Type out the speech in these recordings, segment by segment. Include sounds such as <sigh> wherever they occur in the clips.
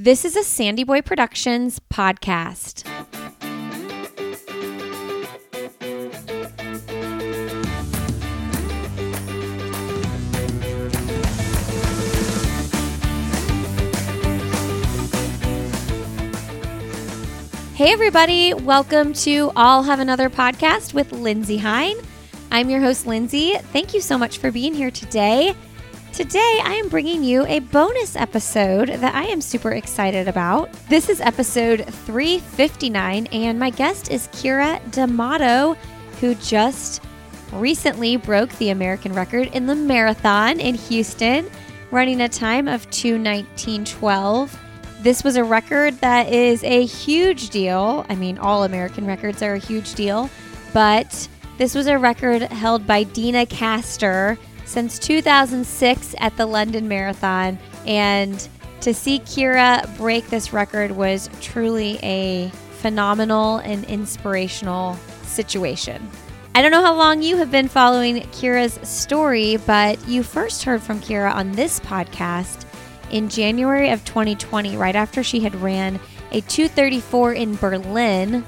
This is a Sandy Boy Productions podcast. Hey, everybody. Welcome to I'll Have Another podcast with Lindsay Hein. I'm your host, Lindsay. Thank you so much for being here today. Today, I am bringing you a bonus episode that I am super excited about. This is episode 359, and my guest is Keira D'Amato, who just recently broke the American record in the marathon in Houston, running a time of 219.12. This was a record that is a huge deal. I mean, all American records are a huge deal, but this was a record held by Deena Kastor since 2006 at the London Marathon. And to see Keira break this record was truly a phenomenal and inspirational situation. I don't know how long you have been following Keira's story, but you first heard from Keira on this podcast in January of 2020, right after she had ran a 234 in Berlin.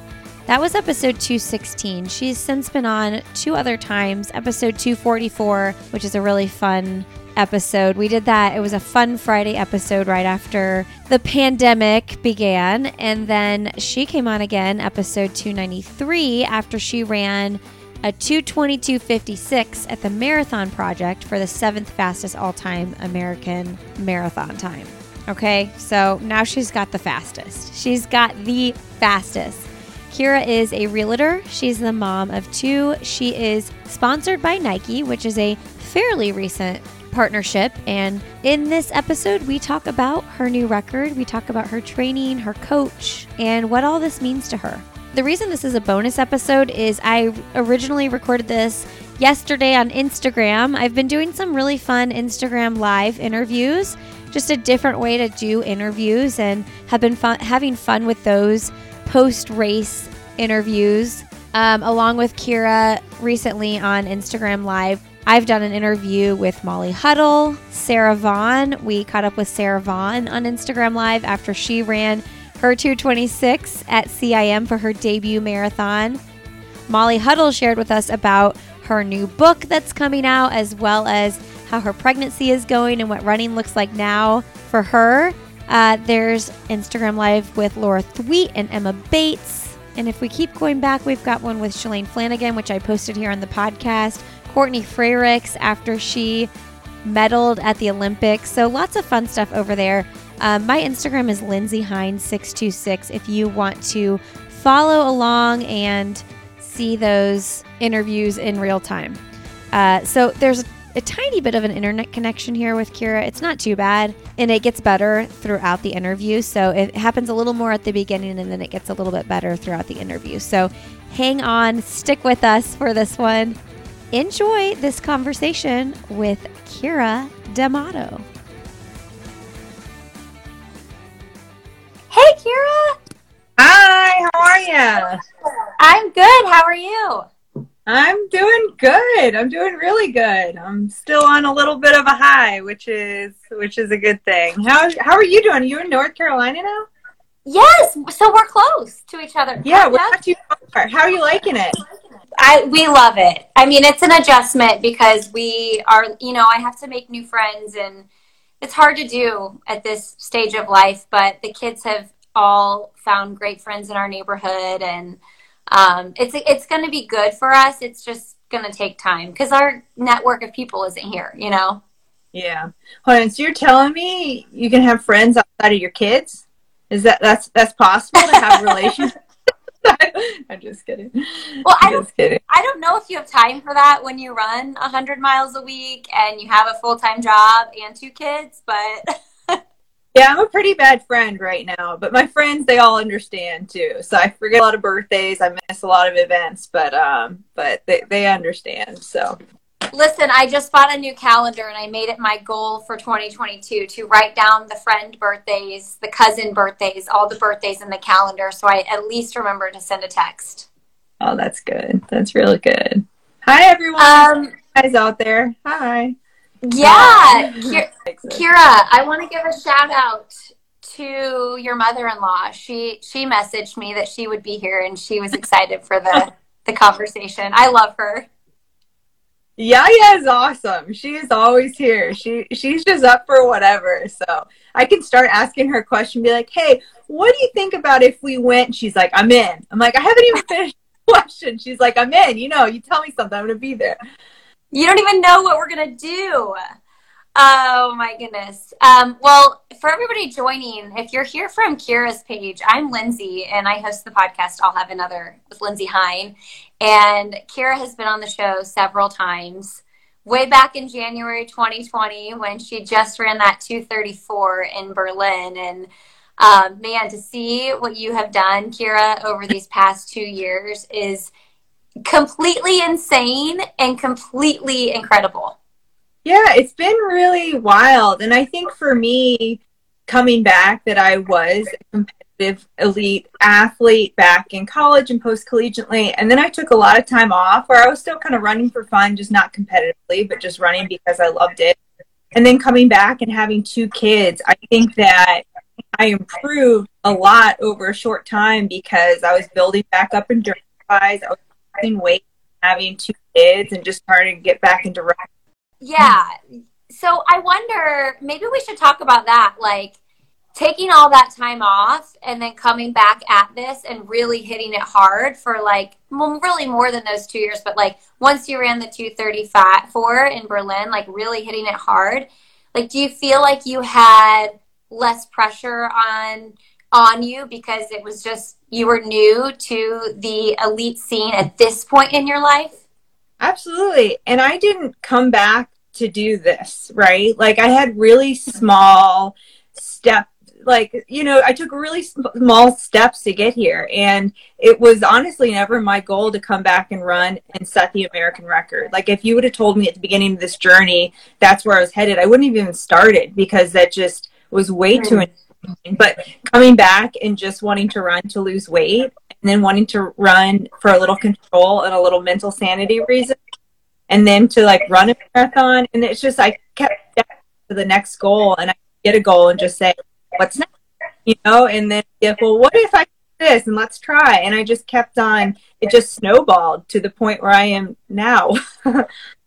That was episode 216. She's since been on two other times, episode 244, which is a really fun episode. We did that. It was a fun Friday episode right after the pandemic began. And then she came on again, episode 293, after she ran a 222.56 at the Marathon Project for the seventh fastest all time American marathon time. Okay, so now she's got the fastest. She's got the fastest. Keira is a realtor. She's the mom of two. She is sponsored by Nike, which is a fairly recent partnership. And in this episode, we talk about her new record, we talk about her training, her coach, and what all this means to her. The reason this is a bonus episode is I originally recorded this yesterday on Instagram. I've been doing some really fun Instagram live interviews, just a different way to do interviews, and have been fun, having fun with those post race interviews. Um, along with Keira recently on Instagram Live, I've done an interview with Molly Huddle, Sarah Vaughn. We caught up with Sarah Vaughn on Instagram Live after she ran her 226 at CIM for her debut marathon. Molly Huddle shared with us about her new book that's coming out, as well as how her pregnancy is going and what running looks like now for her. Uh, there's Instagram Live with Laura Thweatt and Emma Bates. And if we keep going back, we've got one with Shalane Flanagan, which I posted here on the podcast. Courtney Frerichs after she medaled at the Olympics. So lots of fun stuff over there. Um, my Instagram is Lindsay Hein626 if you want to follow along and see those interviews in real time. Uh, so there's a tiny bit of an internet connection here with Keira. It's not too bad, and it gets better throughout the interview. So it happens a little more at the beginning, and then it gets a little bit better throughout the interview. So hang on, stick with us for this one. Enjoy this conversation with Keira D'Amato. Hey, Keira. Hi, how are you? I'm good. How are you? I'm doing good. I'm doing really good. I'm still on a little bit of a high, which is which is a good thing. How how are you doing? Are you in North Carolina now? Yes, so we're close to each other. Yeah, we're not too far. How are you liking it? I we love it. I mean, it's an adjustment because we are, you know, I have to make new friends and it's hard to do at this stage of life, but the kids have all found great friends in our neighborhood and um, it's it's going to be good for us. It's just going to take time because our network of people isn't here, you know. Yeah. Hold on. So you're telling me you can have friends outside of your kids? Is that that's that's possible to have relationships? <laughs> <laughs> I'm just kidding. Well, I don't, kidding. I don't know if you have time for that when you run 100 miles a week and you have a full time job and two kids, but. <laughs> yeah, I'm a pretty bad friend right now, but my friends they all understand too. So I forget a lot of birthdays, I miss a lot of events, but um, but they they understand. So Listen, I just bought a new calendar and I made it my goal for 2022 to write down the friend birthdays, the cousin birthdays, all the birthdays in the calendar so I at least remember to send a text. Oh, that's good. That's really good. Hi, everyone. Um, guys out there. Hi. Yeah. Oh. <laughs> Keira. I want to give a shout out to your mother-in-law. She she messaged me that she would be here and she was excited for the <laughs> the conversation. I love her. Yaya is awesome. She is always here. She she's just up for whatever. So I can start asking her a question, be like, "Hey, what do you think about if we went?" She's like, "I'm in." I'm like, "I haven't even <laughs> finished the question." She's like, "I'm in." You know, you tell me something, I'm gonna be there. You don't even know what we're gonna do. Oh my goodness. Um, well, for everybody joining, if you're here from Keira's page, I'm Lindsay and I host the podcast I'll Have Another with Lindsay Hein. And Keira has been on the show several times. Way back in January 2020 when she just ran that 234 in Berlin. And um, man, to see what you have done, Keira, over these past two years is completely insane and completely incredible. Yeah, it's been really wild. And I think for me, coming back, that I was a competitive elite athlete back in college and post collegiately. And then I took a lot of time off where I was still kind of running for fun, just not competitively, but just running because I loved it. And then coming back and having two kids, I think that I improved a lot over a short time because I was building back up endurance wise. I was losing weight, having two kids, and just trying to get back into running yeah. So I wonder, maybe we should talk about that. Like taking all that time off and then coming back at this and really hitting it hard for like, well, really more than those two years, but like once you ran the 235 in Berlin, like really hitting it hard. Like, do you feel like you had less pressure on on you because it was just you were new to the elite scene at this point in your life? Absolutely. And I didn't come back to do this, right? Like I had really small step like you know i took really small steps to get here and it was honestly never my goal to come back and run and set the american record like if you would have told me at the beginning of this journey that's where i was headed i wouldn't have even started because that just was way too. But coming back and just wanting to run to lose weight and then wanting to run for a little control and a little mental sanity reason and then to like run a marathon. And it's just i kept to the next goal and i get a goal and just say what's next? You know and then yeah, well what if i do this and let's try? And i just kept on. It just snowballed to the point where i am now <laughs>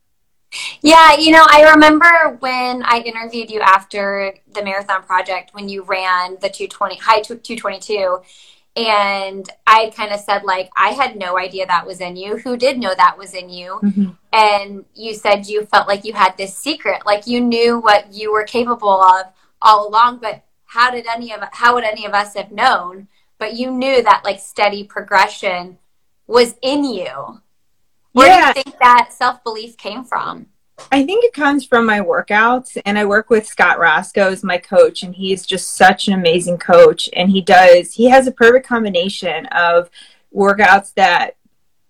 yeah you know i remember when i interviewed you after the marathon project when you ran the 220 high 222 and I kind of said like I had no idea that was in you. Who did know that was in you? Mm-hmm. And you said you felt like you had this secret, like you knew what you were capable of all along. But how did any of how would any of us have known? But you knew that like steady progression was in you. Where yeah. do you think that self belief came from? I think it comes from my workouts, and I work with Scott Raczko as my coach, and he's just such an amazing coach. And he does, he has a perfect combination of workouts that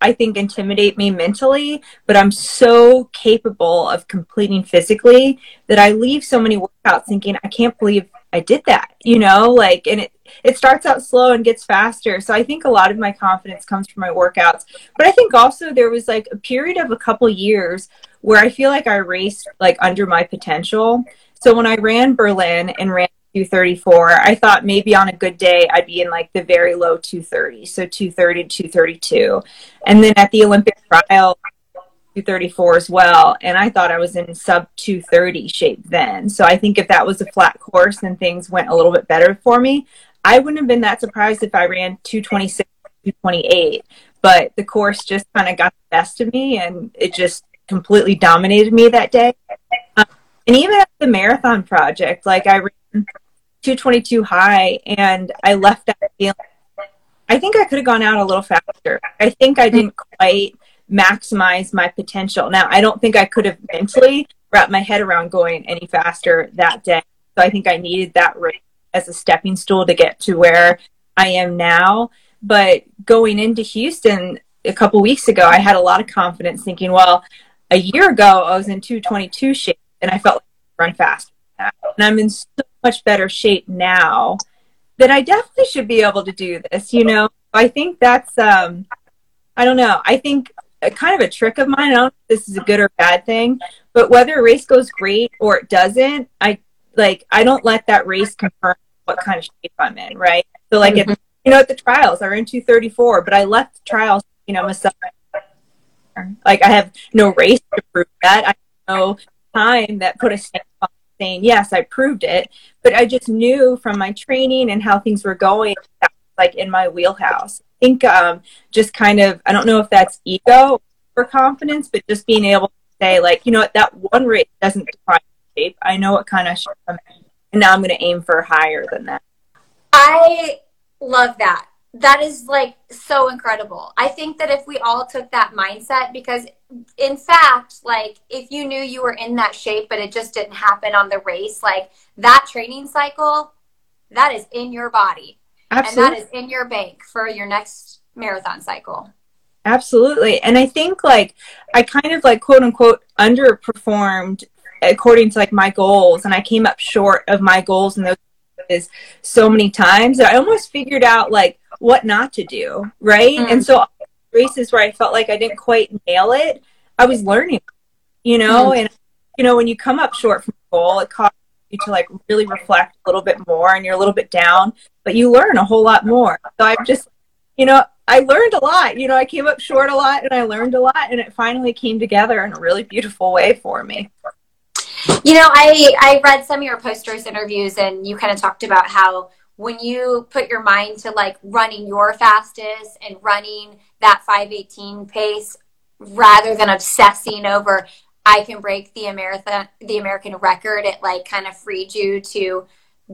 I think intimidate me mentally, but I'm so capable of completing physically that I leave so many workouts thinking, I can't believe I did that, you know, like, and it, it starts out slow and gets faster. So I think a lot of my confidence comes from my workouts. But I think also there was like a period of a couple years where I feel like I raced like under my potential. So when I ran Berlin and ran 234, I thought maybe on a good day I'd be in like the very low 230, so 230 to 232. And then at the Olympic trial, 234 as well, and I thought I was in sub 230 shape then. So I think if that was a flat course and things went a little bit better for me, I wouldn't have been that surprised if I ran 226, 228. But the course just kind of got the best of me, and it just completely dominated me that day. Um, and even at the marathon project, like I ran 222 high and I left that feeling. I think I could have gone out a little faster. I think I didn't quite maximize my potential. Now, I don't think I could have mentally wrapped my head around going any faster that day. So I think I needed that race as a stepping stool to get to where I am now. But going into Houston a couple weeks ago, I had a lot of confidence thinking, well, a year ago I was in 222 shape and I felt like I run fast. And I'm in so much better shape now that I definitely should be able to do this, you know. I think that's um I don't know. I think a, kind of a trick of mine. I don't know if this is a good or bad thing, but whether a race goes great or it doesn't, I like I don't let that race confirm what kind of shape I'm in, right? So like mm-hmm. if, you know at the trials I ran 234, but I left the trials, you know, myself like I have no race to prove that. I have no time that put a stamp on saying yes, I proved it. But I just knew from my training and how things were going, like in my wheelhouse. I think um, just kind of I don't know if that's ego or confidence, but just being able to say like, you know what, that one race doesn't define shape. I know what kind of shape I'm in, and now I'm going to aim for higher than that. I love that that is like so incredible. I think that if we all took that mindset, because in fact, like if you knew you were in that shape, but it just didn't happen on the race, like that training cycle, that is in your body. Absolutely. And that is in your bank for your next marathon cycle. Absolutely. And I think like I kind of like quote unquote underperformed according to like my goals and I came up short of my goals and those so many times that I almost figured out like what not to do, right? Mm. And so races where I felt like I didn't quite nail it, I was learning, you know, mm. and you know, when you come up short from a goal, it causes you to like really reflect a little bit more and you're a little bit down, but you learn a whole lot more. So I've just you know, I learned a lot. You know, I came up short a lot and I learned a lot and it finally came together in a really beautiful way for me. You know, I I read some of your post race interviews and you kind of talked about how when you put your mind to like running your fastest and running that 518 pace rather than obsessing over I can break the American the American record, it like kind of freed you to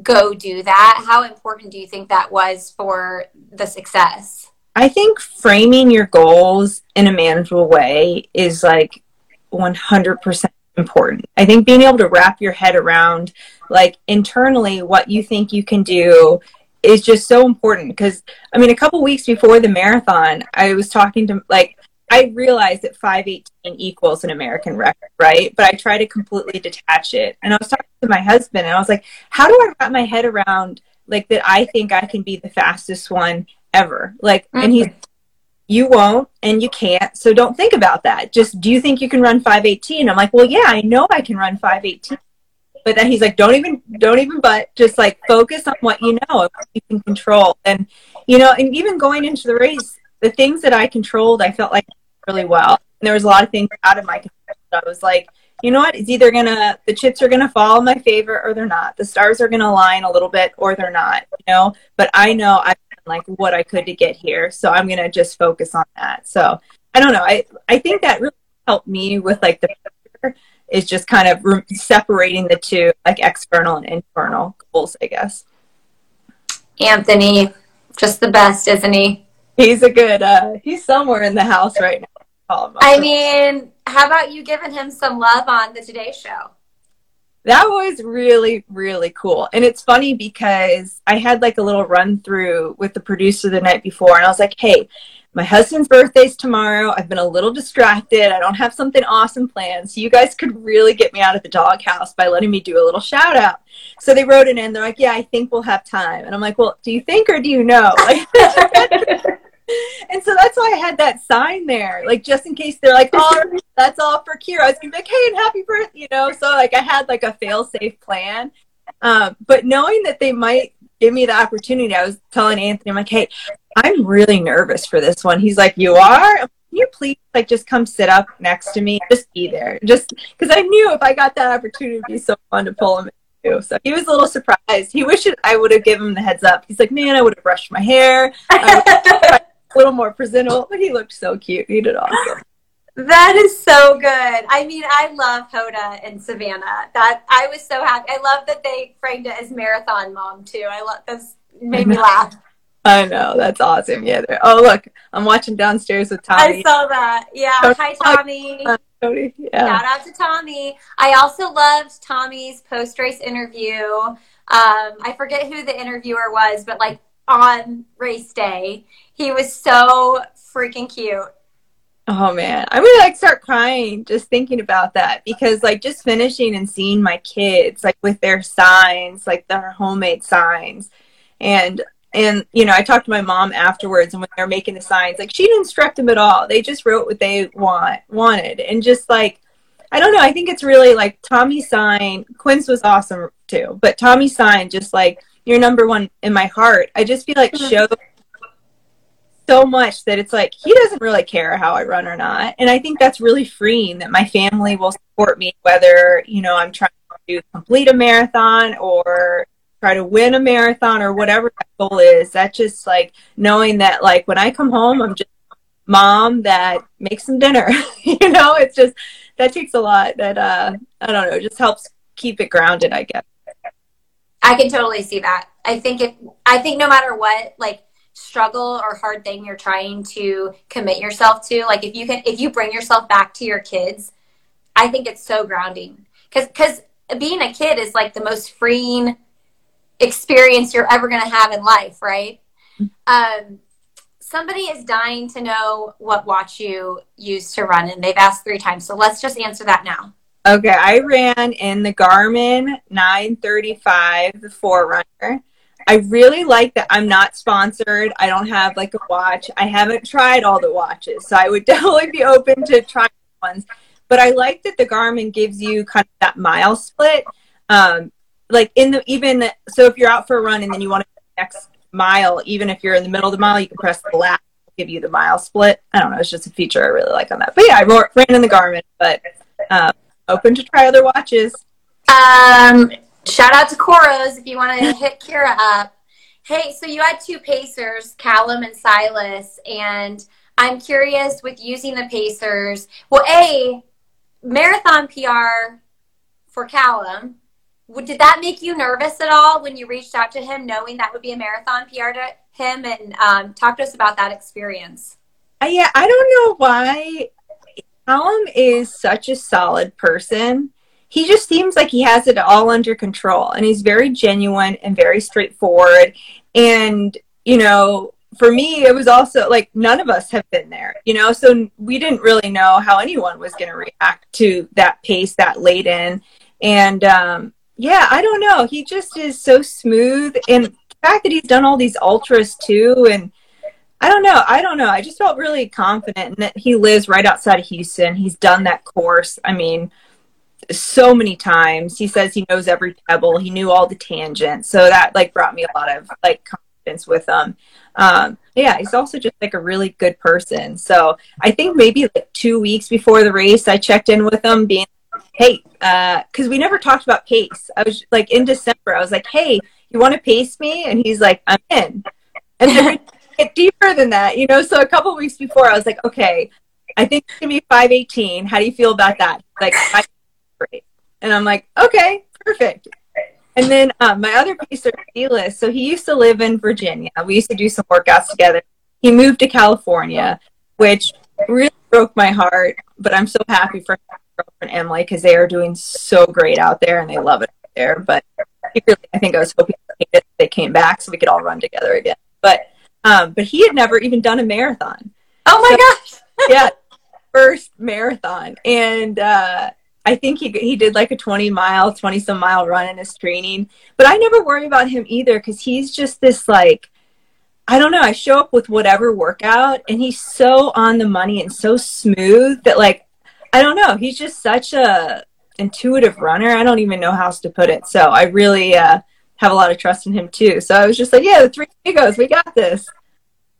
go do that. How important do you think that was for the success? I think framing your goals in a manageable way is like 100% important. I think being able to wrap your head around like internally what you think you can do is just so important because I mean a couple weeks before the marathon I was talking to like I realized that 518 equals an American record, right? But I try to completely detach it. And I was talking to my husband and I was like, how do I wrap my head around like that I think I can be the fastest one ever? Like mm-hmm. and he's you won't and you can't so don't think about that. Just do you think you can run 518 i'm like well yeah i know i can run 518 but then he's like don't even don't even but just like focus on what you know what you can control. And you know and even going into the race the things that i controlled i felt like really well. And there was a lot of things out of my control. I was like you know what? It's either gonna the chips are gonna fall in my favor or they're not. The stars are gonna align a little bit or they're not you know? But i know i like what I could to get here. So I'm to just focus on that. So I don't know. I, I think that really helped me with like the is just kind of re- separating the two like external and internal goals, I guess. Anthony, just the best, isn't he? He's a good, uh, he's somewhere in the house right now. I mean, how about you giving him some love on the Today Show? That was really really cool. And it's funny because i had like a little run through with the producer the night before and i was like hey my husband's birthday's tomorrow. I've been a little distracted. I don't have something awesome planned. So you guys could really get me out of the doghouse by letting me do a little shout out so they wrote it in. They're like yeah i think we'll have time. And i'm like well do you think or do you know? <laughs> Like <laughs> <laughs> and so that's why I had that sign there, like just in case they're like, "Oh, <laughs> that's all for Keira." I was gonna be like, "Hey, and happy birthday," you know. So like I had like a fail-safe plan, um, but knowing that they might give me the opportunity, I was telling Anthony, I'm like, "Hey, I'm really nervous for this one." He's like, "You are." Can you please like just come sit up next to me, just be there, just because I knew if I got that opportunity, it'd be so fun to pull him too. So he was a little surprised. He wished I would have given him the heads up. He's like, man, I would have brushed my hair <laughs> a little more presentable. But he looked so cute. He did awesome. <laughs> That is so good. I mean, I love Hoda and Savannah. That I was so happy. I love that they framed it as marathon mom too. I love this made me laugh. I know that's awesome. Yeah. Oh look, I'm watching downstairs with Tommy. I saw that. Yeah. Hi Tommy. Tony. Yeah. Shout out to Tommy. I also loved Tommy's post race interview. Um, I forget who the interviewer was, but like on race day. He was so freaking cute. Oh man, I'm gonna like start crying just thinking about that because like just finishing and seeing my kids like with their signs, like their homemade signs, and and you know I talked to my mom afterwards and when they're making the signs, like she didn't instruct them at all. They just wrote what they want wanted and just like I don't know. I think it's really like Tommy's sign. Quinn's was awesome too, but Tommy's sign just like you're number one in my heart. I just feel like Mm-hmm. So much that it's like he doesn't really care how I run or not. And I think that's really freeing that my family will support me whether, you know, I'm trying to complete a marathon or try to win a marathon or whatever that goal is. That just like knowing that like when I come home I'm just mom that makes some dinner. <laughs> you know, it's just that takes a lot that uh I don't know, just helps keep it grounded, I guess. I can totally see that. I think if I think no matter what like struggle or hard thing you're trying to commit yourself to, like if you can if you bring yourself back to your kids, I think it's so grounding. Cuz cuz being a kid is like the most freeing experience you're ever going to have in life, right? Um somebody is dying to know what watch you use to run and they've asked 3 times. So let's just answer that now. Okay, I ran in the Garmin 935, the Forerunner. I really like that I'm not sponsored. I don't have like a watch. I haven't tried all the watches, so I would <laughs> definitely be open to trying ones. But I like that the Garmin gives you kind of that mile split. Um, like in the even so, if you're out for a run and then you want to next mile, even if you're in the middle of the mile, you can press the lap, give you the mile split. I don't know. It's just a feature I really like on that. But yeah, I ran in the Garmin, but um, open to try other watches. Um, shout out to COROS if you want to hit Keira up. Hey, so you had two pacers, Callum and Silas, and I'm curious with using the pacers. Well, a marathon PR for Callum. Did that make you nervous at all when you reached out to him, knowing that would be a marathon PR to him? And um, talk to us about that experience. Uh, yeah, I don't know why Callum is such a solid person. He just seems like he has it all under control and he's very genuine and very straightforward. And, you know, for me, it was also like none of us have been there, you know, so we didn't really know how anyone was going to react to that pace that late in. And, um, yeah, I don't know. He just is so smooth. And the fact that he's done all these ultras too and I don't know. I don't know. I just felt really confident in that he lives right outside of Houston. He's done that course. I mean, so many times. He says he knows every pebble. He knew all the tangents. So that like brought me a lot of like confidence with him. Um, yeah, he's also just like a really good person. So I think maybe like two weeks before the race, I checked in with him, being, hey, because we never talked about pace. I was like in December. I was like, hey, you want to pace me? And he's like, I'm in. And <laughs> then get deeper than that, you know. So a couple weeks before, I was like, okay, I think it's gonna be five eighteen. How do you feel about that? Like, I, great. And I'm like, okay, perfect. And then um, my other pacer, Felix, so he used to live in Virginia. We used to do some workouts together. He moved to California, which really broke my heart. But I'm so happy for his girlfriend Emily because they are doing so great out there and they love it out there. But secretly, I think I was hoping they came back so we could all run together again. But um, but he had never even done a marathon. Oh my So- gosh! <laughs> Yeah, first marathon, and uh, I think he he did like a twenty mile, twenty some mile run in his training. But I never worry about him either because he's just this like. I don't know. I show up with whatever workout, and he's so on the money and so smooth that, like, I don't know. He's just such a intuitive runner. I don't even know how else to put it. So I really uh, have a lot of trust in him too. So I was just like, yeah, the three amigos, we got this.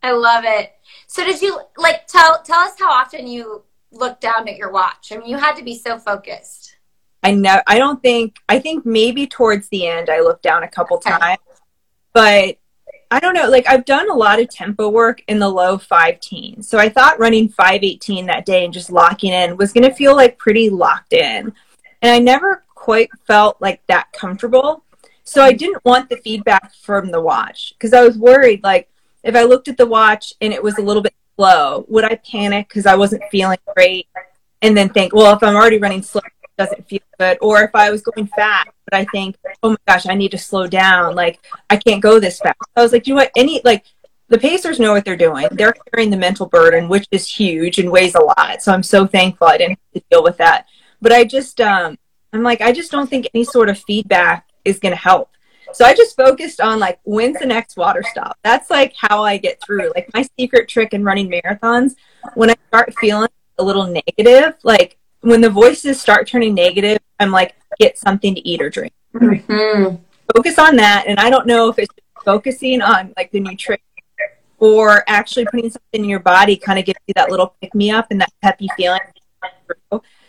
I love it. So did you like tell tell us how often you look down at your watch? I mean, you had to be so focused. I know. I don't think. I think maybe towards the end I looked down a couple Okay. times, but I don't know. Like I've done a lot of tempo work in the low five teens, so I thought running five eighteen that day and just locking in was going to feel like pretty locked in, and I never quite felt like that comfortable. So I didn't want the feedback from the watch because I was worried. Like if I looked at the watch and it was a little bit slow, would I panic because I wasn't feeling great? And then think, well, if I'm already running slow, it doesn't feel good. Or if I was going fast, but I think, oh my gosh, I need to slow down. Like I can't go this fast. I was like, you know what? Any like the Pacers know what they're doing. They're carrying the mental burden, which is huge and weighs a lot. So I'm so thankful I didn't have to deal with that. But I just, um, I'm like, I just don't think any sort of feedback is going to help. So I just focused on like, when's the next water stop? That's like how I get through. Like my secret trick in running marathons, when I start feeling a little negative, like when the voices start turning negative, I'm like, get something to eat or drink. Mm-hmm. focus on that. And I don't know if it's focusing on like the nutrition or actually putting something in your body kind of gives you that little pick me up and that peppy feeling.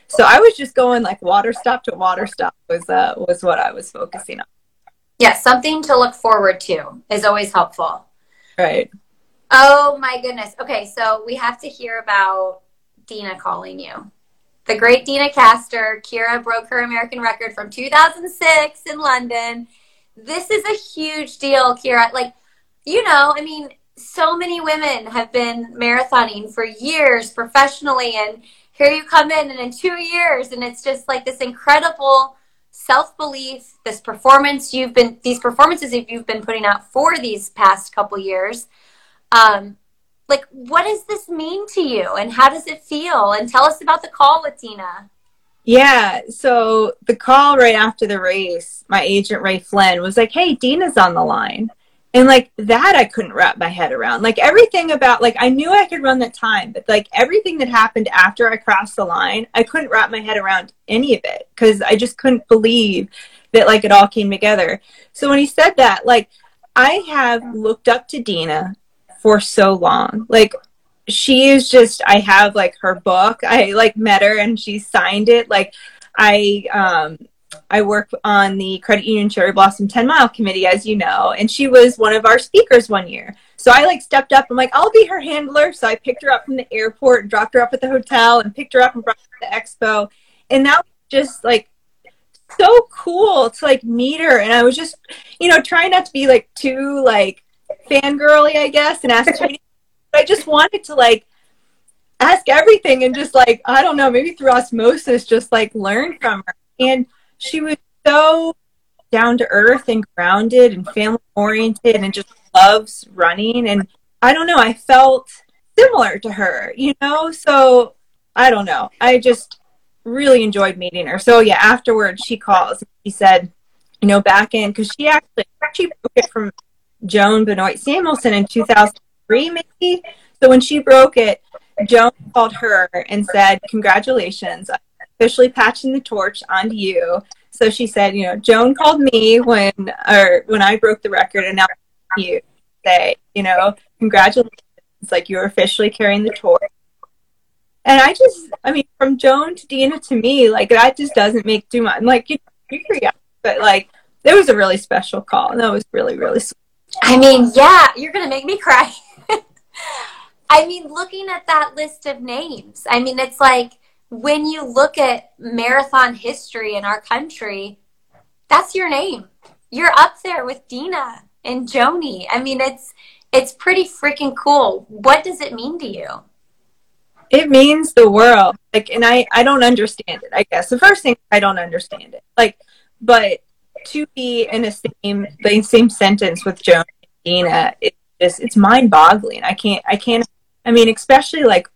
So I was just going like water stop to water stop was uh, was what I was focusing on. Yeah, something to look forward to is always helpful. Right. Oh my goodness. Okay, so we have to hear about Dina calling you. The great Deena Kastor. Keira broke her American record from 2006 in London. This is a huge deal, Keira. Like, you know, I mean, so many women have been marathoning for years professionally, and here you come in, and in two years, and it's just like this incredible self belief, this performance you've been, these performances that you've been putting out for these past couple years. Um, like, what does this mean to you, and how does it feel? And tell us about the call with Deena. Yeah, so the call right after the race, my agent Ray Flynn was like, "Hey, Deena's on the line." And like that I couldn't wrap my head around. Like everything about like I knew I could run that time, but like everything that happened after I crossed the line, I couldn't wrap my head around any of it cuz I just couldn't believe that like it all came together. So when he said that, like I have looked up to deena for so long. Like she is just I have like her book. I like met her and she signed it. Like I um I work on the Credit Union Cherry Blossom 10 Mile Committee, as you know, and she was one of our speakers one year. So I like stepped up. I'm like, I'll be her handler. So I picked her up from the airport and dropped her up at the hotel and picked her up and brought her to the expo. And that was just like so cool to like meet her. And I was just, you know, trying not to be like too like fangirly, I guess, and ask <laughs> but I just wanted to like ask everything and just like, I don't know, maybe through osmosis, just like learn from her. And she was so down to earth and grounded and family oriented and just loves running and I don't know, I felt similar to her, you know? So I don't know. I just really enjoyed meeting her. So yeah, afterwards she calls. She said, you know, back in because she actually she broke it from Joan Benoit Samuelson in 2003, maybe. So when she broke it, Joan called her and said, "Congratulations! Officially patching the torch onto you. So she said, you know, Joan called me when or when I broke the record, and now you say, you know, congratulations, like you're officially carrying the torch. And I just, I mean, from Joan to Deena to me, like that just doesn't make too much. I'm like, you, you but like it was a really special call, and that was really, really. Sweet. I mean, yeah, you're gonna make me cry. <laughs> I mean, looking at that list of names, I mean, it's like when you look at marathon history in our country, that's your name. You're up there with Deena and Joanie. I mean, it's it's pretty freaking cool. What does it mean to you? It means the world. Like, and I I don't understand it. I guess the first thing I don't understand it. Like, but to be in the same the same sentence with Joanie and Deena, it's just it's mind boggling. I can't I can't. I mean, especially like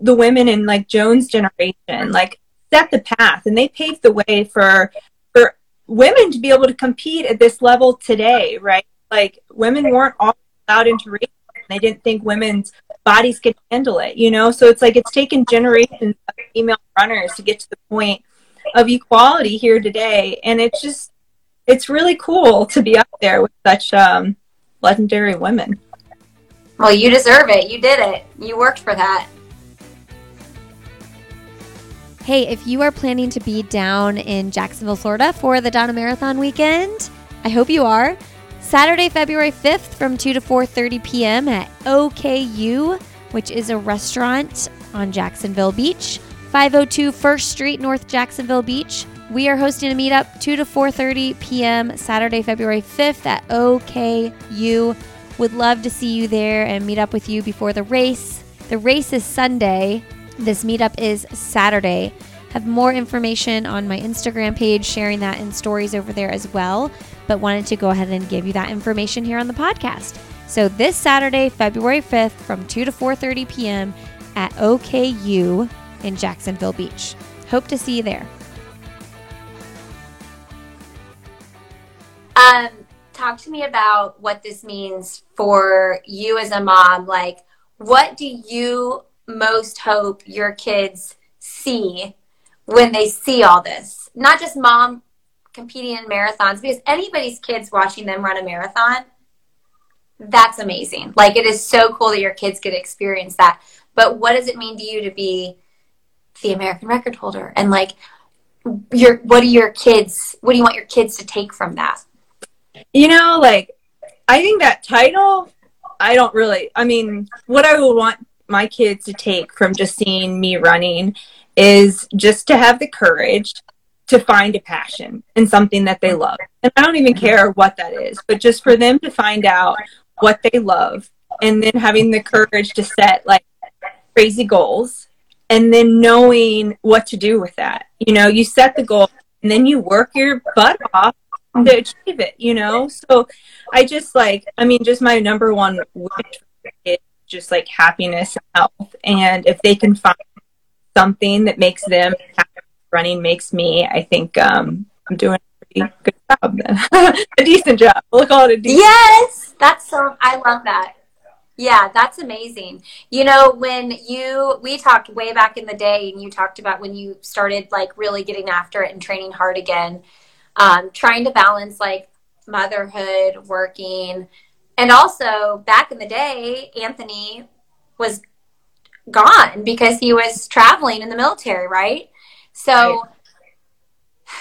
the women in like Joan's generation like set the path and they paved the way for for women to be able to compete at this level today, right? Like women weren't all allowed into racing. They didn't think women's bodies could handle it, you know? So it's like it's taken generations of female runners to get to the point of equality here today. And it's just it's really cool to be up there with such um, legendary women. Well, you deserve it. You did it. You worked for that. Hey, if you are planning to be down in Jacksonville, Florida for the Donna Marathon weekend, I hope you are. Saturday, February 5th from 2 to 4:30 p.m. at OKU, which is a restaurant on Jacksonville Beach, 502 First Street, North Jacksonville Beach. We are hosting a meetup 2 to 4:30 p.m. Saturday, February 5th at OKU. Would love to see you there and meet up with you before the race. The race is Sunday, this meetup is Saturday. Have more information on my Instagram page, sharing that in stories over there as well. But wanted to go ahead and give you that information here on the podcast. So this Saturday, February 5th, from 2 to 4:30 p.m. at OKU in Jacksonville Beach. Hope to see you there. Um, talk to me about what this means for you as a mom. Like, what do you most hope your kids see when they see all this? Not just mom competing in marathons because anybody's kids watching them run a marathon that's amazing. Like it is so cool that your kids get to experience that. But what does it mean to you to be the american record holder? And like your what do your kids what do you want your kids to take from that? You know like i think that title i don't really i mean what i would want my kids to take from just seeing me running is just to have the courage to find a passion in something that they love. And I don't even care what that is, but just for them to find out what they love and then having the courage to set like crazy goals and then knowing what to do with that. You know, you set the goal and then you work your butt off to achieve it, you know? So I just like, I mean, just my number one wish is just like happiness and health. And if they can find something that makes them happy, running makes me, I think um, I'm doing a good job <laughs> a decent job. We'll call it a decent Yes, that's so, I love that. Yeah, that's amazing. You know, when you, we talked way back in the day and you talked about when you started like really getting after it and training hard again, um, trying to balance like motherhood, working, and also back in the day, Anthony was gone because he was traveling in the military, right? So right.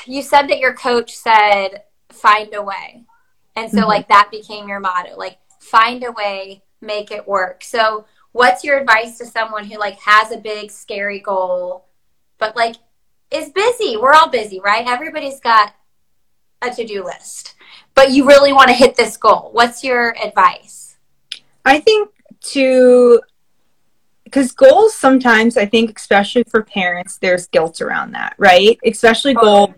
you said that your coach said, find a way. And so, mm-hmm. like, that became your motto like, find a way, make it work. So, what's your advice to someone who, like, has a big, scary goal, but, like, is busy? We're all busy, right? Everybody's got a to do list, but you really want to hit this goal. What's your advice? I think to because goals sometimes i think especially for parents there's guilt around that right especially oh, goal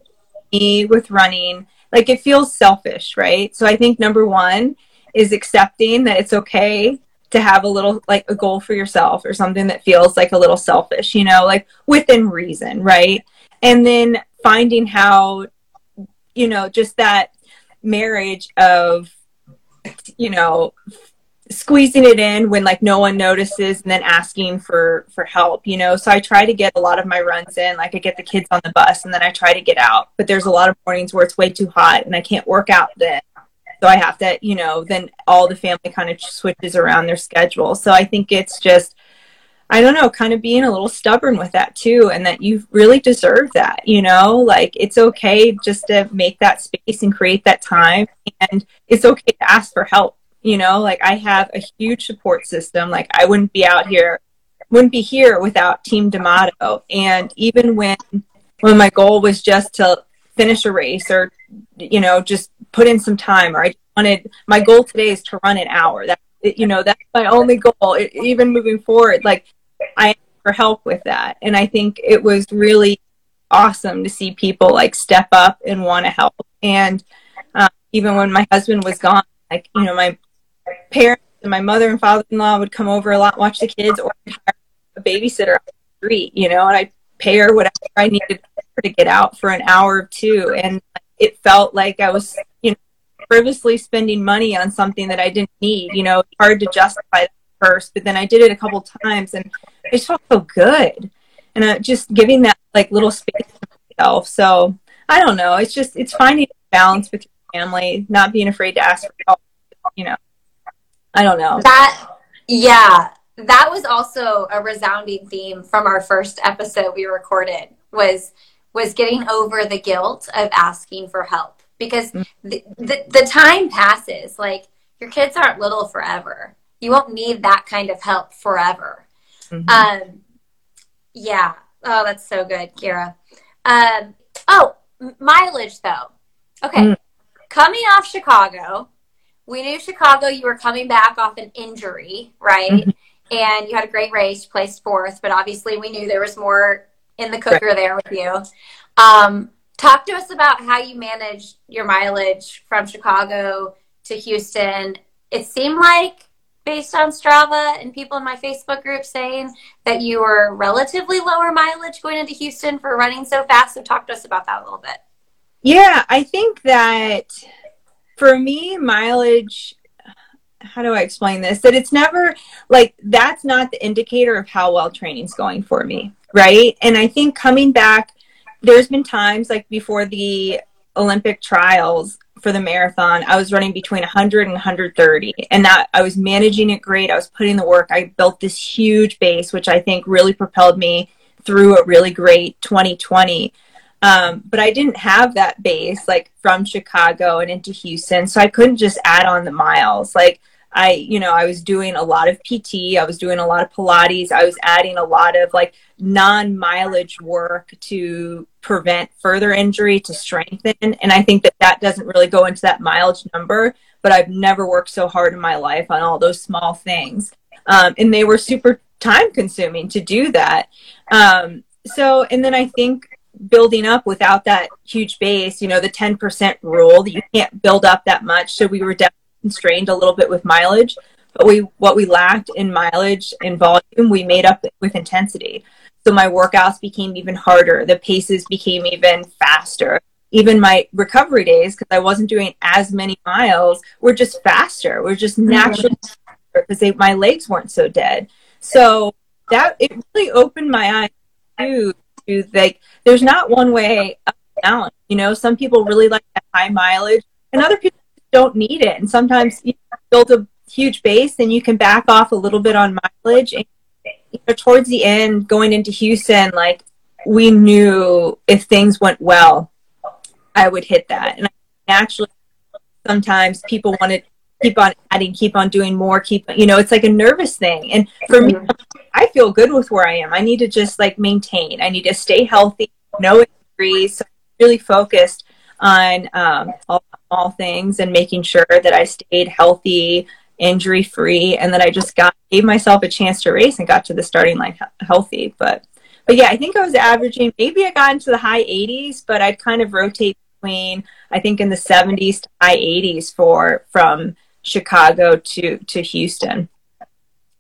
me with running like it feels selfish right so i think number one is accepting that it's okay to have a little like a goal for yourself or something that feels like a little selfish you know like within reason right and then finding how you know just that marriage of you know squeezing it in when like no one notices and then asking for for help you know? So i try to get a lot of my runs in. Like i get the kids on the bus and then i try to get out. But there's a lot of mornings where it's way too hot and i can't work out then. So i have to you know then all the family kind of switches around their schedule. So i think it's just i don't know kind of being a little stubborn with that too and that you really deserve that you know? Like it's okay just to make that space and create that time and it's okay to ask for help you know? Like i have a huge support system. Like i wouldn't be out here wouldn't be here without team d'amato. And even when when my goal was just to finish a race or you know just put in some time or i wanted my goal today is to run an hour. That you know that's my only goal even moving forward. Like i asked for help with that and i think it was really awesome to see people like step up and want to help and uh, even when my husband was gone like you know my parents and my mother and father-in-law would come over a lot, watch the kids, or hire a babysitter on the street, you know, and I'd pay her whatever I needed to get out for an hour or two. And it felt like I was, you know, frivolously spending money on something that I didn't need. You know, hard to justify first, but then I did it a couple times and it just felt so good. And uh, just giving that like little space to myself. So I don't know. It's just, it's finding balance with your family, not being afraid to ask for help, you know. I don't know. That yeah, that was also a resounding theme from our first episode we recorded was was getting over the guilt of asking for help because mm-hmm. the, the, the time passes like your kids aren't little forever you won't need that kind of help forever mm-hmm. um yeah oh that's so good keira um oh mileage though okay mm. coming off chicago we knew Chicago, you were coming back off an injury, right? Mm-hmm. And you had a great race, placed fourth, but obviously we knew there was more in the cooker right. there with you. Um, talk to us about how you managed your mileage from Chicago to Houston. It seemed like, based on Strava and people in my Facebook group saying that you were relatively lower mileage going into Houston for running so fast. So, talk to us about that a little bit. Yeah, I think that for me, mileage, how do I explain this? That it's never like that's not the indicator of how well training's going for me, right? And I think coming back, there's been times like before the Olympic trials for the marathon, I was running between 100 and 130, and that I was managing it great. I was putting the work. I built this huge base, which I think really propelled me through a really great 2020. Um, but I didn't have that base like from Chicago and into Houston, so I couldn't just add on the miles. Like I, you know, I was doing a lot of PT, I was doing a lot of Pilates, I was adding a lot of like non mileage work to prevent further injury, to strengthen. And I think that that doesn't really go into that mileage number, but I've never worked so hard in my life on all those small things. Um, and they were super time consuming to do that. Um, so, and then I think building up without that huge base, you know, the 10% rule that you can't build up that much. So we were definitely constrained a little bit with mileage, but we what we lacked in mileage and volume, we made up with intensity. So my workouts became even harder. The paces became even faster. Even my recovery days, because I wasn't doing as many miles, were just faster. We're just mm-hmm. naturally because mm-hmm. my legs weren't so dead. So that it really opened my eyes to, to like there's not one way up down. You know, some people really like that high mileage, and other people don't need it. And sometimes you build a huge base, and you can back off a little bit on mileage. And you know, towards the end, going into Houston, like we knew if things went well, I would hit that. And naturally, sometimes people wanted keep on adding, keep on doing more, keep you know, it's like a nervous thing. And for me, I feel good with where I am. I need to just like maintain. I need to stay healthy, no injuries. So really focused on um, all small things and making sure that I stayed healthy, injury free, and that I just got gave myself a chance to race and got to the starting line healthy. But but yeah, I think I was averaging maybe I got into the high 80s, but I'd kind of rotate between I think in the 70s to high 80s for from Chicago to to Houston.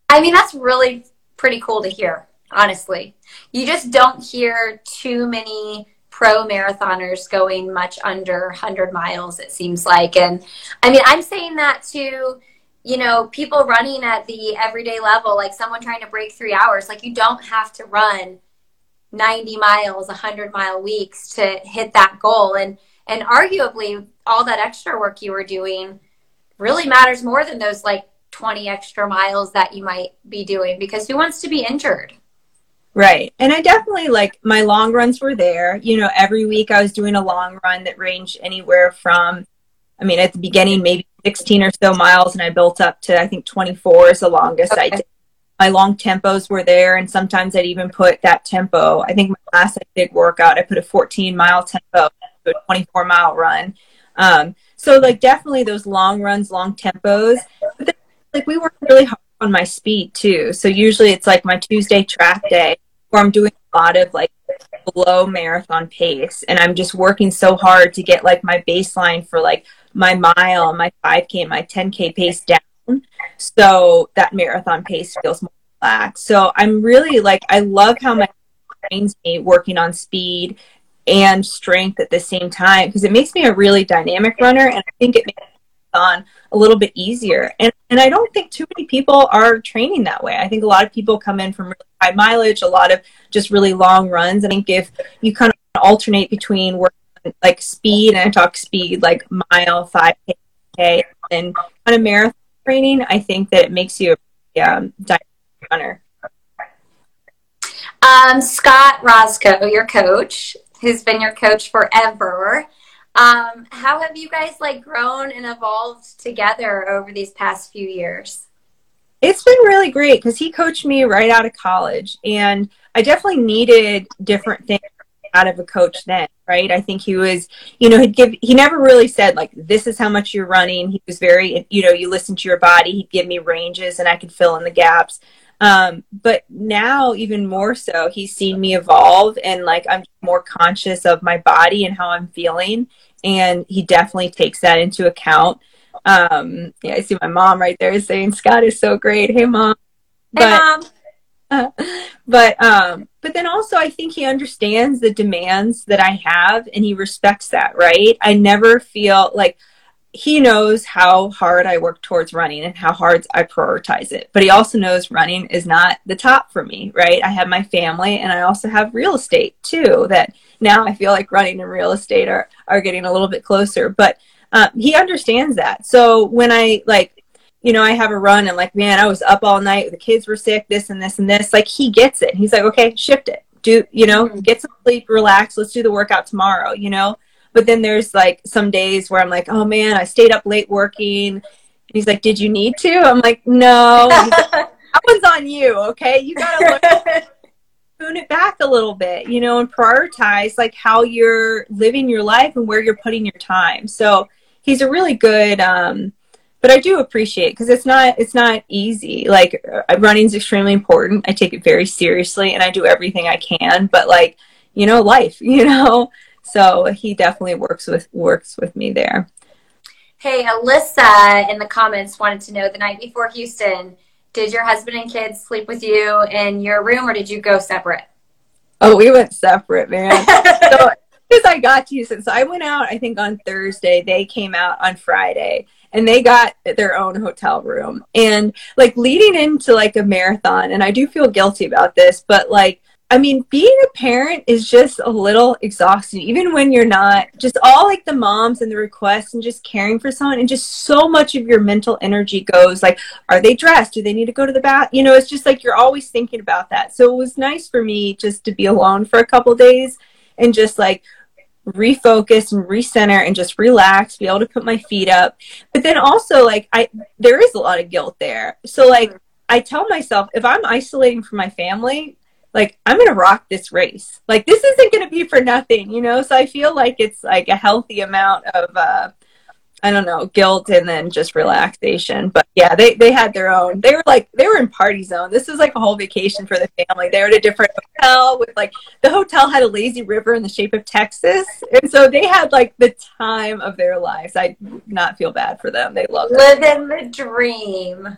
I mean, that's really pretty cool to hear, honestly. You just don't hear too many pro marathoners going much under 100 miles, it seems like. And I mean, I'm saying that to, you know, people running at the everyday level, like someone trying to break three hours. Like, you don't have to run 90 miles, 100 mile weeks to hit that goal. And, and arguably, all that extra work you were doing really matters more than those like 20 extra miles that you might be doing because who wants to be injured? Right. And I definitely like my long runs were there. You know, every week I was doing a long run that ranged anywhere from, I mean, at the beginning, maybe 16 or so miles, and I built up to, I think, 24 is the longest okay. I did. My long tempos were there, and sometimes I'd even put that tempo. I think my last big workout, I put a 14 mile tempo, a 24 mile run. Um, so, like, definitely those long runs, long tempos. But then, like, we work really hard on my speed too. So, usually it's like my Tuesday track day where I'm doing a lot of like below marathon pace and I'm just working so hard to get like my baseline for like my mile, my 5K, my 10K pace down. So that marathon pace feels more relaxed. So I'm really like, I love how my trains me working on speed and strength at the same time because it makes me a really dynamic runner and I think it makes on a little bit easier. And and I don't think too many people are training that way. I think a lot of people come in from really high mileage, a lot of just really long runs. I think if you kind of alternate between work like speed and I talk speed like mile, five k, and kind of marathon training, I think that it makes you a um, dynamic runner. Um, Scott Raczko, your coach, who's been your coach forever. Um, how have you guys like grown and evolved together over these past few years? It's been really great because he coached me right out of college, and I definitely needed different things out of a coach then, right? I think he was, you know, he'd give, he never really said like, this is how much you're running. He was very, you know, you listen to your body. He'd give me ranges and I could fill in the gaps. Um, but now even more so, he's seen me evolve and like I'm more conscious of my body and how I'm feeling. And he definitely takes that into account. Um, yeah, I see my mom right there saying Scott is so great. Hey mom. But, hey mom. Uh, <laughs> but um but then also I think he understands the demands that I have and he respects that, right? I never feel like he knows how hard I work towards running and how hard I prioritize it. But he also knows running is not the top for me, right? I have my family and I also have real estate too, that now I feel like running and real estate are, are getting a little bit closer. But um, he understands that. So when I like, you know, I have a run and like, man, I was up all night, the kids were sick, this and this and this, like he gets it. He's like, okay, shift it. Do, you know, mm-hmm. get some sleep, relax, let's do the workout tomorrow, you know? But then there's like some days where I'm like, oh man, I stayed up late working. And he's like, did you need to? I'm like, no. That one's on you, okay? You gotta tune it back a little bit, you know, and prioritize like how you're living your life and where you're putting your time. So he's a really good um, but I do appreciate because it's not it's not easy. Like uh, running is extremely important. I take it very seriously and I do everything I can. But like you know, life, <laughs> you know, so he definitely works with works with me there. Hey, Alyssa in the comments wanted to know the night before Houston, did your husband and kids sleep with you in your room or did you go separate? Oh, we went separate, man. <laughs> so because I got to Houston, so I went out. I think on Thursday. They came out on Friday, and they got their own hotel room. And like leading into like a marathon, and I do feel guilty about this, but like I mean, being a parent is just a little exhausting, even when you're not. Just all like the moms and the requests and just caring for someone, and just so much of your mental energy goes like, are they dressed? Do they need to go to the bath? You know, it's just like you're always thinking about that. So it was nice for me just to be alone for a couple days and just like refocus and recenter and just relax, be able to put my feet up. But then also, like, I there is a lot of guilt there. So like. Mm-hmm. I tell myself if I'm isolating from my family, like I'm gonna rock this race. Like this isn't gonna be for nothing, you know. So I feel like it's like a healthy amount of uh I don't know, guilt and then just relaxation. But yeah, they, they had their own. They were like they were in party zone. This is like a whole vacation for the family. They were at a different hotel with like the hotel had a lazy river in the shape of Texas. And so they had like the time of their lives. I not feel bad for them. They love living the dream.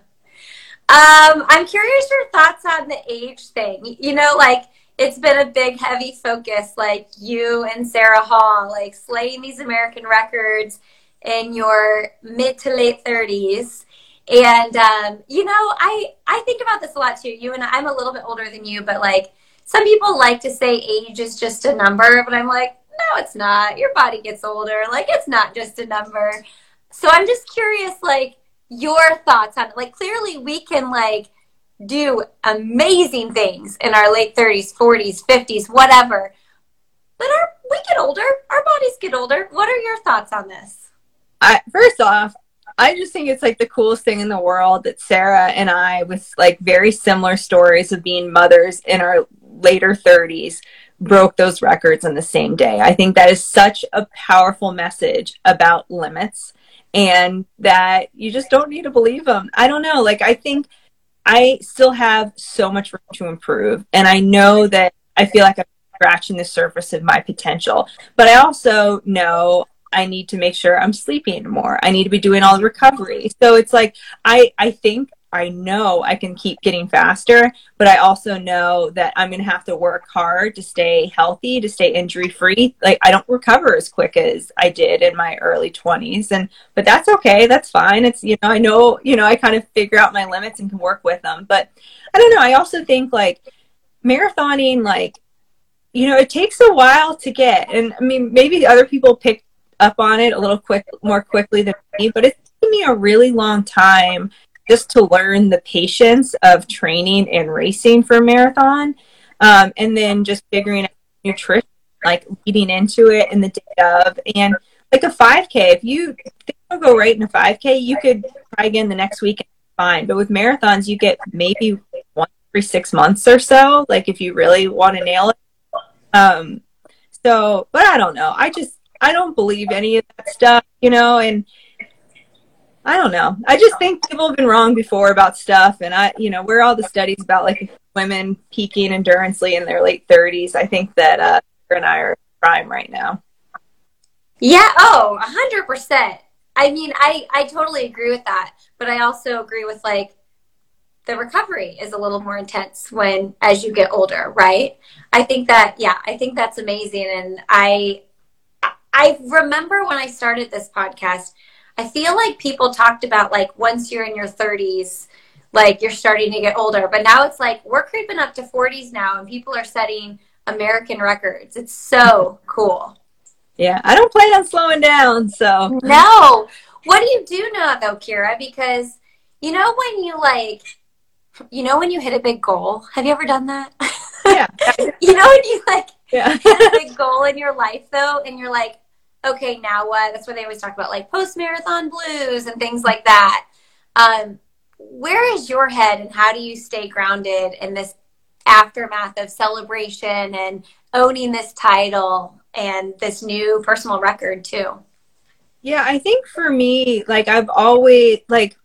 Um, I'm curious your thoughts on the age thing. You know, like it's been a big, heavy focus, like you and Sarah Hall, like slaying these American records in your mid to late 30s. And um, you know, I I think about this a lot too. You and I, I'm a little bit older than you, but like some people like to say age is just a number, but I'm like, no, it's not. Your body gets older. Like it's not just a number. So I'm just curious, like your thoughts on it. Like clearly we can like do amazing things in our late 30s, 40s, 50s, whatever. But our we get older, our bodies get older. What are your thoughts on this? I first off, I just think it's like the coolest thing in the world that Sarah and I, with like very similar stories of being mothers in our later 30s, broke those records in the same day. I think that is such a powerful message about limits and that you just don't need to believe them. I don't know. Like, I think I still have so much room to improve. And I know that I feel like I'm scratching the surface of my potential. But I also know I need to make sure I'm sleeping more. I need to be doing all the recovery. So it's like I I think I know I can keep getting faster, but I also know that I'm going to have to work hard to stay healthy, to stay injury free. Like I don't recover as quick as I did in my early 20s and but that's okay. That's fine. It's you know, I know, you know, I kind of figure out my limits and can work with them. But I don't know, I also think like marathoning like you know, it takes a while to get. And I mean, maybe other people pick up on it a little quick more quickly than me, but it's taken me a really long time just to learn the patience of training and racing for a marathon. Um, and then just figuring out nutrition, like leading into it and the day of. And like a 5K, if you don't go right in a 5K, you could try again the next week and fine. But with marathons, you get maybe one every six months or so, like if you really want to nail it. Um, so, but I don't know. I just, I don't believe any of that stuff, you know, and I don't know. I just think people have been wrong before about stuff, and I, you know, where all the studies about like women peaking endurancely in their late 30s. I think that uh, and I are prime right now. Yeah. Oh, hundred percent. I mean, I I totally agree with that, but I also agree with like the recovery is a little more intense when as you get older, right? I think that yeah, I think that's amazing, and I I remember when I started this podcast I feel like people talked about like once you're in your 30s, like you're starting to get older. But now it's like we're creeping up to 40s now and people are setting American records. It's so cool. Yeah, I don't plan on slowing down, so. No. What do you do now though, Keira? Because you know when you like you know when you hit a big goal? Have you ever done that? Yeah. <laughs> you know when you like yeah. hit a big goal in your life though and you're like, okay, now what? That's what they always talk about, like post marathon blues and things like that. Um, where is your head and how do you stay grounded in this aftermath of celebration and owning this title and this new personal record too? Yeah, I think for me, like I've always like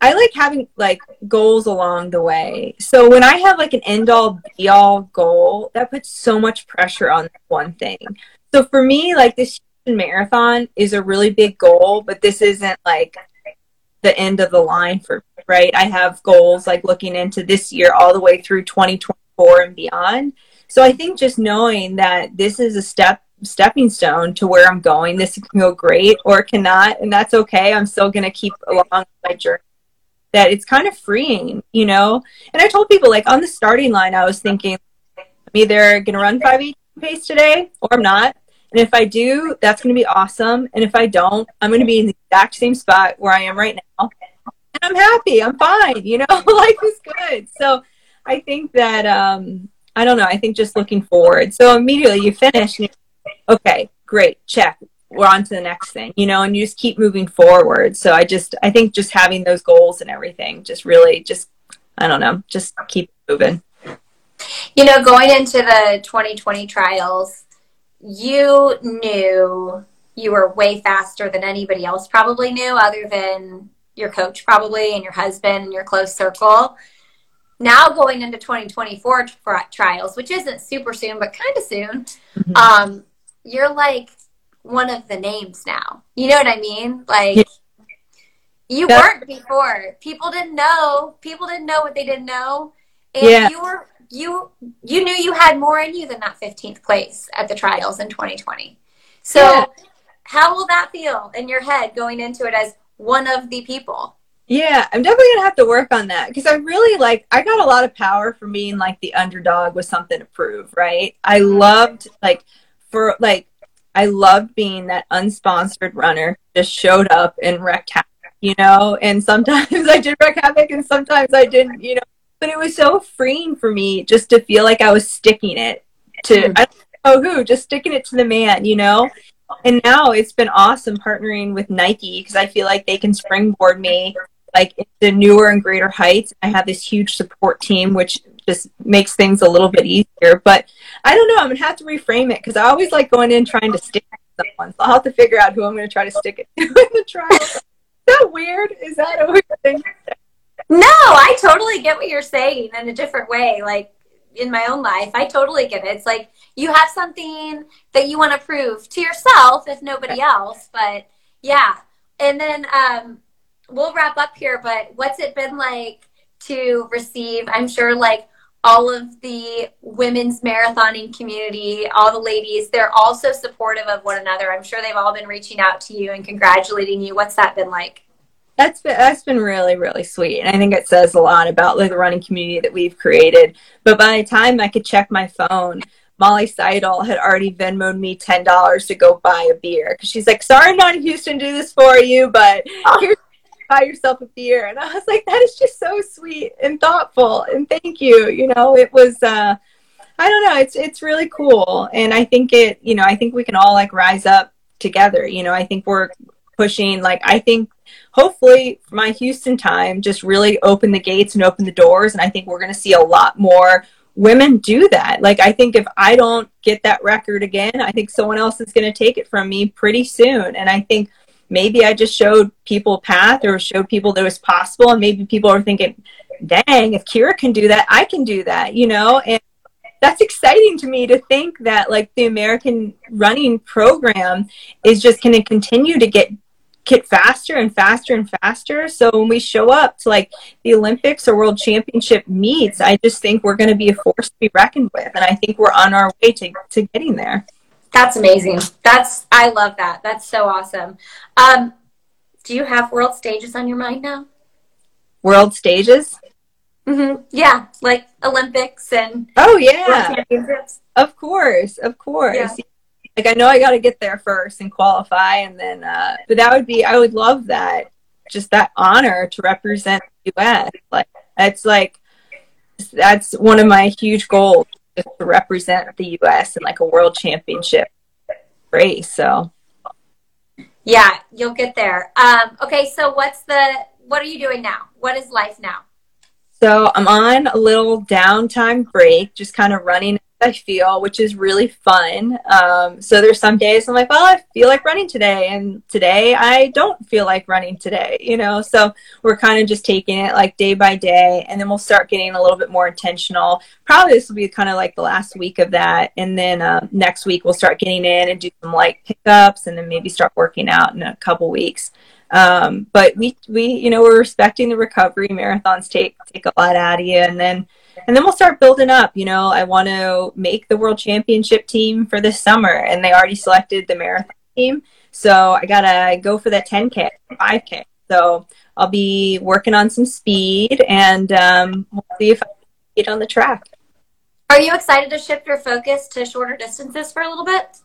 I like having like goals along the way. So when I have like an end all be all goal, that puts so much pressure on one thing. So for me, like this marathon is a really big goal, but this isn't like the end of the line for me, right? I have goals like looking into this year all the way through 2024 and beyond. So I think just knowing that this is a step stepping stone to where I'm going, this can go great or cannot, and that's okay. I'm still going to keep along my journey. That it's kind of freeing, you know. And I told people like on the starting line, I was thinking I'm either going to run five pace today or I'm not. And if I do, that's going to be awesome. And if I don't, I'm going to be in the exact same spot where I am right now. And I'm happy. I'm fine. You know, <laughs> life is good. So I think that, um, I don't know. I think just looking forward. So immediately you finish and okay, great, check. We're on to the next thing, you know, and you just keep moving forward. So I just, I think just having those goals and everything just really just, I don't know, just keep moving. You know, going into the 2020 trials, you knew you were way faster than anybody else probably knew, other than your coach, probably, and your husband and your close circle. Now going into 2024 trials, which isn't super soon, but kind of soon, mm-hmm. um, you're like one of the names now. You know what I mean? Like, yeah. you weren't before. People didn't know. People didn't know what they didn't know. And yeah. you were you you knew you had more in you than that 15th place at the trials in 2020. So yeah. how will that feel in your head going into it as one of the people? Yeah, I'm definitely gonna have to work on that because I really like I got a lot of power from being like the underdog with something to prove, right? I mm-hmm. loved like for like I loved being that unsponsored runner just showed up and wrecked havoc, you know, and sometimes <laughs> I did wreck havoc and sometimes I didn't, you know, but it was so freeing for me just to feel like I was sticking it to mm-hmm. I don't know who, just sticking it to the man, you know. And now it's been awesome partnering with Nike because I feel like they can springboard me like into newer and greater heights. I have this huge support team, which just makes things a little bit easier. But I don't know. I'm gonna have to reframe it because I always like going in trying to stick to someone. So I'll have to figure out who I'm gonna try to stick it <laughs> to in the trial. Is that weird? Is that a weird thing? No, I totally get what you're saying in a different way. Like in my own life, I totally get it. It's like you have something that you want to prove to yourself, if nobody else. But yeah, and then um, we'll wrap up here. But what's it been like to receive? I'm sure like all of the women's marathoning community, all the ladies, they're all so supportive of one another. I'm sure they've all been reaching out to you and congratulating you. What's that been like? That's been that's been really really sweet and i think it says a lot about like the running community that we've created. But by the time i could check my phone molly seidel had already venmoed me $10 to go buy a beer because she's like sorry i'm not in houston to do this for you but here's buy yourself a beer. And i was like that is just so sweet and thoughtful and thank you. You know it was uh i don't know it's it's really cool and i think it you know i think we can all like rise up together you know i think we're pushing like i think hopefully my Houston time just really open the gates and open the doors. And I think we're going to see a lot more women do that. Like, I think if I don't get that record again, I think someone else is going to take it from me pretty soon. And I think maybe I just showed people path or showed people that it was possible. And maybe people are thinking, dang, if Keira can do that, I can do that, you know? And that's exciting to me to think that like the American running program is just going to continue to get get faster and faster and faster. So when we show up to like the Olympics or World Championship meets, I just think we're going to be a force to be reckoned with, and I think we're on our way to to getting there. That's amazing. That's I love that. That's so awesome. Um, Do you have world stages on your mind now? World stages? Mm-hmm. Yeah, like Olympics and oh world yeah, championships. of course, of course. Yeah. Like I know I got to get there first and qualify, and then. Uh, but that would be I would love that, just that honor to represent the U.S. Like that's like that's one of my huge goals, just to represent the U.S. in like a world championship race. So Yeah, you'll get there. Um, okay, so what's the what are you doing now? What is life now? So I'm on a little downtime break, just kind of running I feel, which is really fun. Um, so there's some days I'm like, well, I feel like running today, and today I don't feel like running today, you know. So we're kind of just taking it like day by day, and then we'll start getting a little bit more intentional. Probably this will be kind of like the last week of that, and then uh, next week we'll start getting in and do some like pickups, and then maybe start working out in a couple weeks. Um, but we we you know we're respecting the recovery. Marathons take take a lot out of you, and then and then we'll start building up. You know, I want to make the world championship team for this summer, and they already selected the marathon team. So I gotta go for that 10k, 5k. So I'll be working on some speed, and um, we'll see if I can get on the track. Are you excited to shift your focus to shorter distances for a little bit?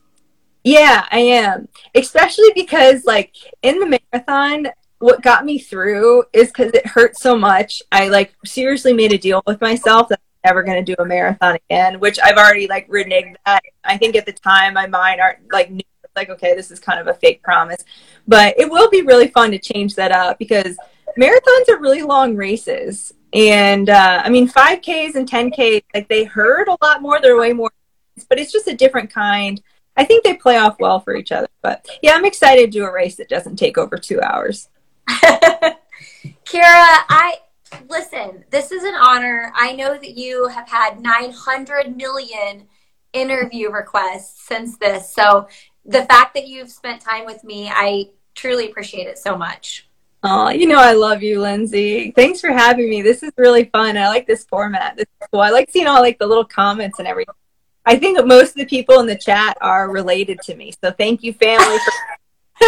Yeah, I am. Especially because, like, in the marathon, what got me through is because it hurt so much. I, like, seriously made a deal with myself that I'm never going to do a marathon again, which I've already, like, reneged that. I think at the time, my mind, aren't like, knew, like, okay, this is kind of a fake promise. But it will be really fun to change that up because marathons are really long races. And, uh, I mean, 5Ks and 10Ks, like, they hurt a lot more. They're way more, but it's just a different kind. I think they play off well for each other. But yeah, I'm excited to do a race that doesn't take over two hours. <laughs> Keira, I listen, this is an honor. I know that you have had 900 million interview requests since this. So the fact that you've spent time with me, I truly appreciate it so much. Oh, you know I love you, Lindsey. Thanks for having me. This is really fun. I like this format. This is cool. I like seeing all like the little comments and everything. I think most of the people in the chat are related to me. So thank you, family. For-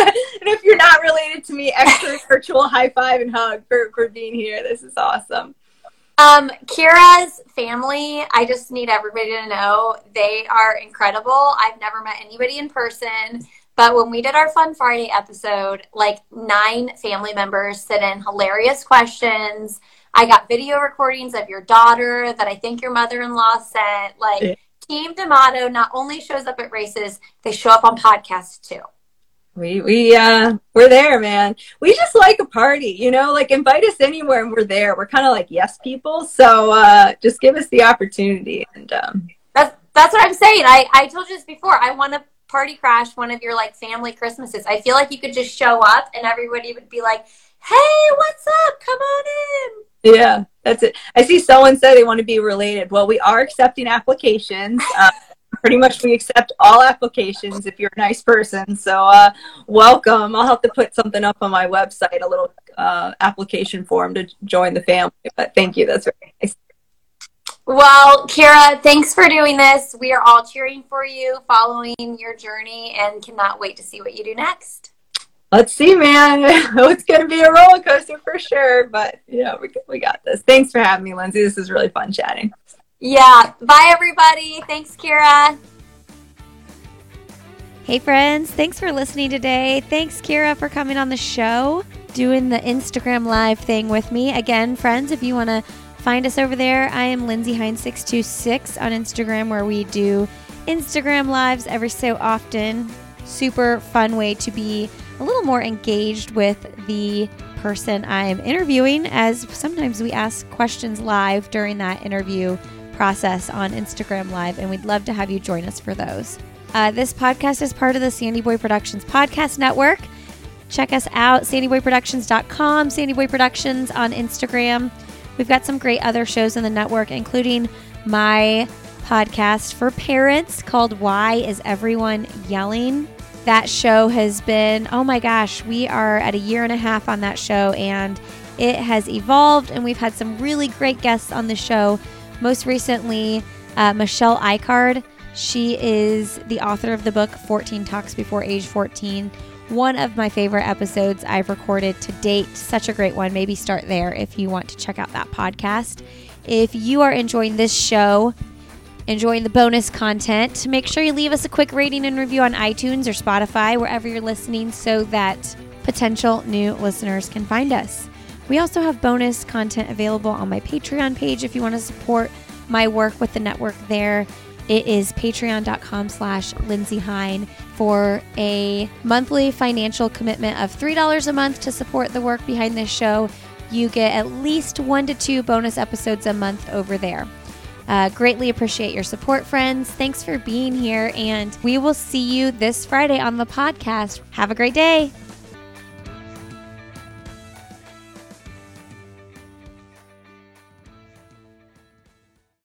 <laughs> and if you're not related to me, extra virtual high five and hug for, for being here. This is awesome. Um, Keira's family, I just need everybody to know they are incredible. I've never met anybody in person, but when we did our Fun Friday episode, like nine family members sent in hilarious questions. I got video recordings of your daughter that I think your mother in law sent. Like, Yeah. Team D'Amato not only shows up at races, they show up on podcasts too. We we uh we're there, man. We just like a party, you know, like invite us anywhere and we're there. We're kind of like yes people. So uh just give us the opportunity and um That's that's what I'm saying. I, I told you this before. I want to party crash one of your like family Christmases. I feel like you could just show up and everybody would be like, "Hey, what's up? Come on in." yeah, that's it. I see someone said they want to be related. Well, we are accepting applications. <laughs> Uh, pretty much we accept all applications if you're a nice person. So uh welcome. I'll have to put something up on my website, a little uh application form to join the family. But thank you. That's very nice. Well, Keira, thanks for doing this. We are all cheering for you, following your journey, and cannot wait to see what you do next. Let's see, man. <laughs> it's going to be a roller coaster for sure, but yeah, we, we got this. Thanks for having me, Lindsey. This is really fun chatting. Yeah. Bye, everybody. Thanks, Keira. Hey, friends. Thanks for listening today. Thanks, Keira, for coming on the show, doing the Instagram live thing with me. Again, friends, if you want to find us over there, I am Lindsay Hines626 on Instagram, where we do Instagram lives every so often. Super fun way to be a little more engaged with the person I'm interviewing, as sometimes we ask questions live during that interview process on Instagram Live, and we'd love to have you join us for those. Uh, this podcast is part of the Sandy Boy Productions Podcast Network. Check us out, sandyboyproductions.com, Sandy Boy Productions on Instagram. We've got some great other shows in the network, including my podcast for parents called Why Is Everyone Yelling? That show has been, oh my gosh, we are at a year and a half on that show, and it has evolved, and we've had some really great guests on the show. Most recently, uh, Michelle Icard. She is the author of the book 14 Talks Before Age 14, one of my favorite episodes I've recorded to date. Such a great one. Maybe start there if you want to check out that podcast. If you are enjoying this show, enjoying the bonus content, make sure you leave us a quick rating and review on iTunes or Spotify, wherever you're listening, so that potential new listeners can find us. We also have bonus content available on my Patreon page if you want to support my work with the network there. It is patreon.com slash Lindsey Hein for a monthly financial commitment of $3 a month to support the work behind this show. You get at least one to two bonus episodes a month over there. Uh, greatly appreciate your support, friends. Thanks for being here, and we will see you this Friday on the podcast. Have a great day.